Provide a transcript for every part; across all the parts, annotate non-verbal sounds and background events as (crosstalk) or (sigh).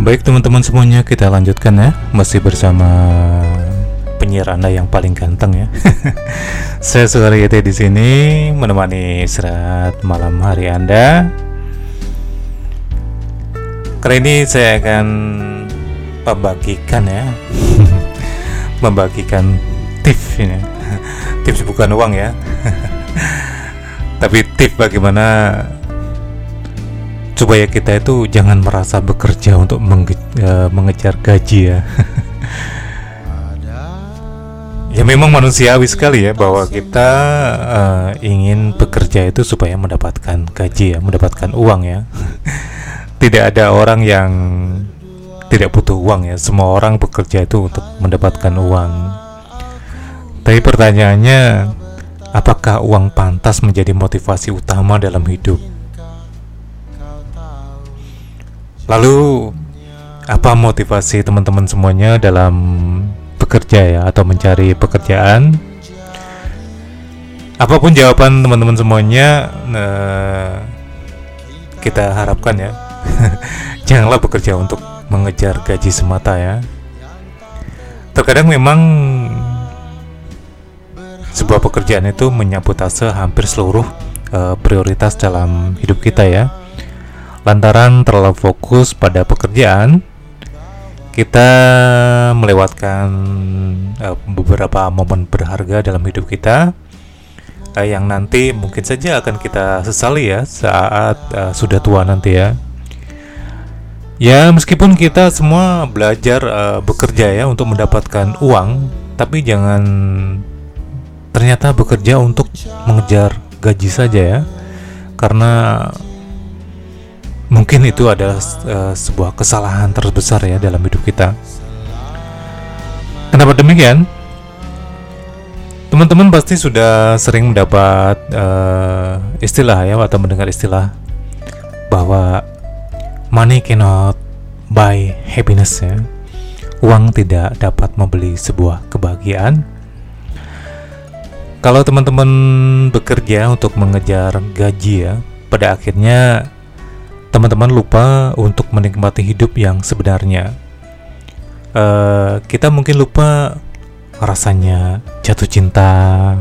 Baik teman-teman semuanya kita lanjutkan ya. Masih bersama penyiar anda yang paling ganteng ya. (laughs) Saya Suharyati di sini menemani istirahat malam hari anda. Kali ini saya akan membagikan ya. (laughs) Membagikan tips ini. Tips bukan uang ya. (laughs) Tapi tips bagaimana supaya kita itu jangan merasa bekerja untuk menge uh, mengejar gaji ya. ya memang manusiawi sekali ya bahwa kita uh, ingin bekerja itu supaya mendapatkan gaji ya, mendapatkan uang ya. (laughs) tidak ada orang yang tidak butuh uang ya. Semua orang bekerja itu untuk mendapatkan uang. Tapi pertanyaannya, apakah uang pantas menjadi motivasi utama dalam hidup? Lalu apa motivasi teman-teman semuanya dalam bekerja ya atau mencari pekerjaan? Apa pun jawaban teman-teman semuanya, nah, kita harapkan ya, (laughs) janganlah bekerja untuk mengejar gaji semata ya. Terkadang memang sebuah pekerjaan itu menyabotase hampir seluruh uh, prioritas dalam hidup kita ya Lantaran terlalu fokus pada pekerjaan, kita melewatkan uh, beberapa momen berharga dalam hidup kita uh, yang nanti mungkin saja akan kita sesali ya saat uh, sudah tua nanti ya. Ya, meskipun kita semua belajar uh, bekerja ya untuk mendapatkan uang, tapi jangan ternyata bekerja untuk mengejar gaji saja ya. Karena Mungkin itu adalah uh, sebuah kesalahan terbesar ya dalam hidup kita. Kenapa demikian? Teman-teman pasti sudah sering mendapat uh, istilah ya atau mendengar istilah bahwa money cannot buy happiness ya. Uang tidak dapat membeli sebuah kebahagiaan. Kalau teman-teman bekerja untuk mengejar gaji ya, pada akhirnya teman-teman lupa untuk menikmati hidup yang sebenarnya. Uh, kita mungkin lupa rasanya jatuh cinta,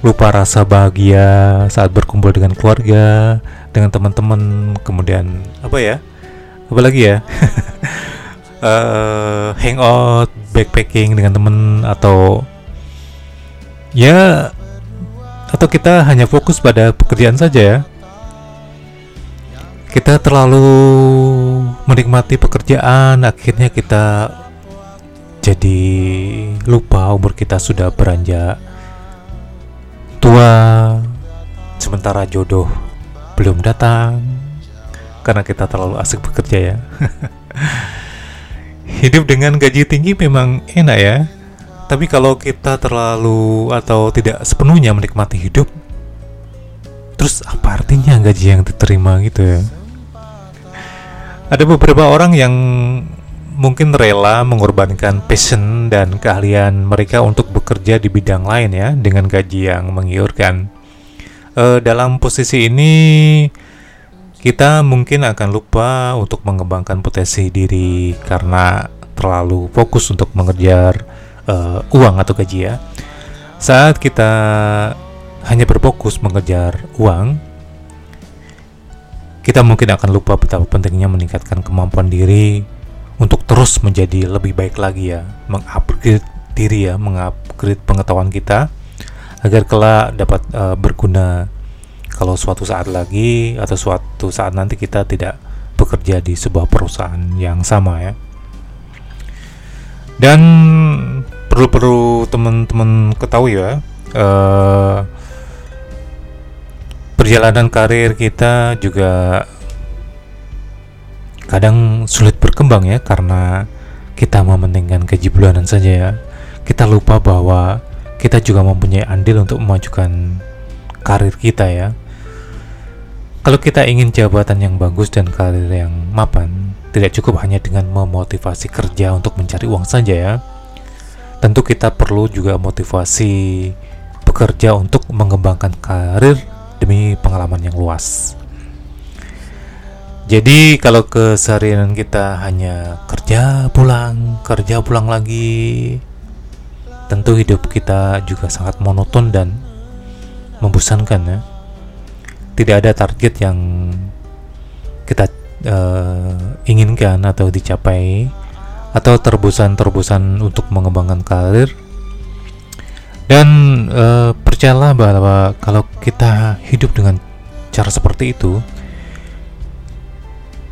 lupa rasa bahagia saat berkumpul dengan keluarga, dengan teman-teman, kemudian apa ya? Apa lagi ya? uh, (laughs) hangout, backpacking dengan teman atau ya atau kita hanya fokus pada pekerjaan saja ya kita terlalu menikmati pekerjaan akhirnya kita jadi lupa umur kita sudah beranjak tua. Sementara jodoh belum datang karena kita terlalu asik bekerja ya. (laughs) Hidup dengan gaji tinggi memang enak ya. Tapi kalau kita terlalu atau tidak sepenuhnya menikmati hidup terus apa artinya gaji yang diterima gitu ya ada beberapa orang yang mungkin rela mengorbankan passion dan keahlian mereka untuk bekerja di bidang lain ya dengan gaji yang menggiurkan. Uh, dalam posisi ini kita mungkin akan lupa untuk mengembangkan potensi diri karena terlalu fokus untuk mengejar uh, uang atau gaji ya. Saat kita hanya berfokus mengejar uang, kita mungkin akan lupa betapa pentingnya meningkatkan kemampuan diri untuk terus menjadi lebih baik lagi ya, mengupgrade diri ya, mengupgrade pengetahuan kita agar kelak dapat uh, berguna kalau suatu saat lagi atau suatu saat nanti kita tidak bekerja di sebuah perusahaan yang sama ya. Dan perlu-perlu teman-teman ketahui ya, uh, perjalanan karir kita juga kadang sulit berkembang ya karena kita mementingkan gaji bulanan saja ya. Kita lupa bahwa kita juga mempunyai andil untuk memajukan karir kita ya. Kalau kita ingin jabatan yang bagus dan karir yang mapan, tidak cukup hanya dengan memotivasi kerja untuk mencari uang saja ya. Tentu kita perlu juga motivasi bekerja untuk mengembangkan karir demi pengalaman yang luas. Jadi kalau keseharian kita hanya kerja pulang, kerja pulang lagi, tentu hidup kita juga sangat monoton dan membosankan ya. Tidak ada target yang kita uh, inginkan atau dicapai atau terobosan-terobosan untuk mengembangkan karir dan uh, percayalah bahwa kalau kita hidup dengan cara seperti itu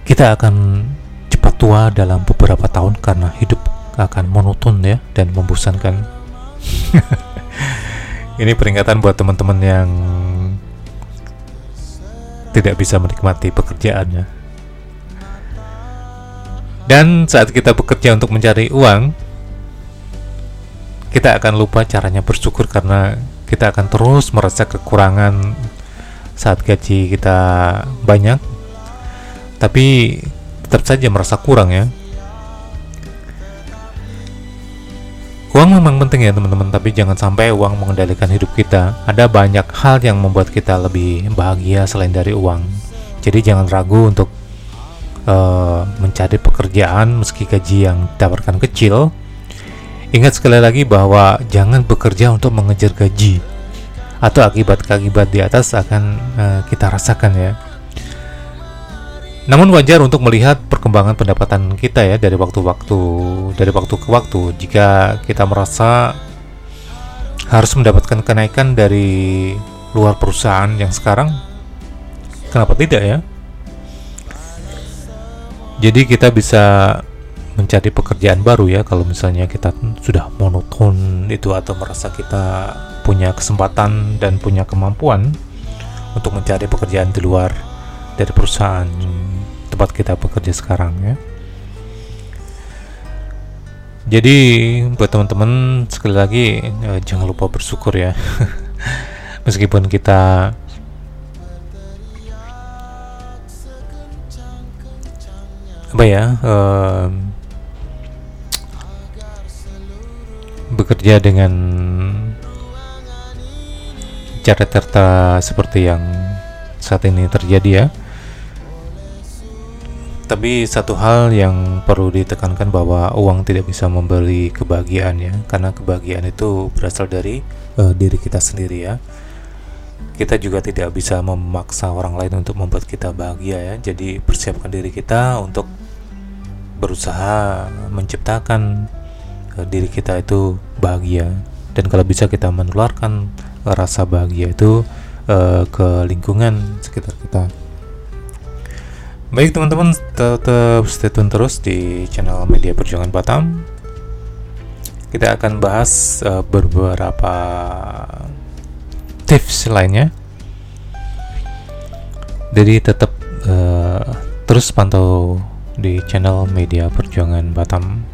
kita akan cepat tua dalam beberapa tahun karena hidup akan monoton ya dan membosankan. (laughs) Ini peringatan buat teman-teman yang tidak bisa menikmati pekerjaannya. Dan saat kita bekerja untuk mencari uang, kita akan lupa caranya bersyukur karena kita akan terus merasa kekurangan saat gaji kita banyak tapi tetap saja merasa kurang ya Uang memang penting ya teman-teman, tapi jangan sampai uang mengendalikan hidup kita. Ada banyak hal yang membuat kita lebih bahagia selain dari uang. Jadi jangan ragu untuk uh, mencari pekerjaan meski gaji yang ditawarkan kecil. Ingat sekali lagi bahwa jangan bekerja untuk mengejar gaji atau akibat-akibat di atas akan uh, kita rasakan ya. Namun wajar untuk melihat perkembangan pendapatan kita ya dari waktu-waktu dari waktu ke waktu. Jika kita merasa harus mendapatkan kenaikan dari luar perusahaan yang sekarang, kenapa tidak ya? Jadi kita bisa mencari pekerjaan baru ya kalau misalnya kita sudah monoton itu atau merasa kita punya kesempatan dan punya kemampuan untuk mencari pekerjaan di luar dari perusahaan tempat kita bekerja sekarang ya. Jadi buat teman-teman sekali lagi eh, jangan lupa bersyukur ya. (laughs) Meskipun kita apa ya eh, bekerja dengan cara terta seperti yang saat ini terjadi ya tapi satu hal yang perlu ditekankan bahwa uang tidak bisa membeli kebahagiaan ya, karena kebahagiaan itu berasal dari uh, diri kita sendiri ya. Kita juga tidak bisa memaksa orang lain untuk membuat kita bahagia ya. Jadi persiapkan diri kita untuk berusaha menciptakan diri kita itu bahagia dan kalau bisa kita menularkan rasa bahagia itu uh, ke lingkungan sekitar kita. Baik teman-teman, tetap stay tune terus di channel Media Perjuangan Batam. Kita akan bahas uh, beberapa tips lainnya. Jadi tetap uh, terus pantau di channel Media Perjuangan Batam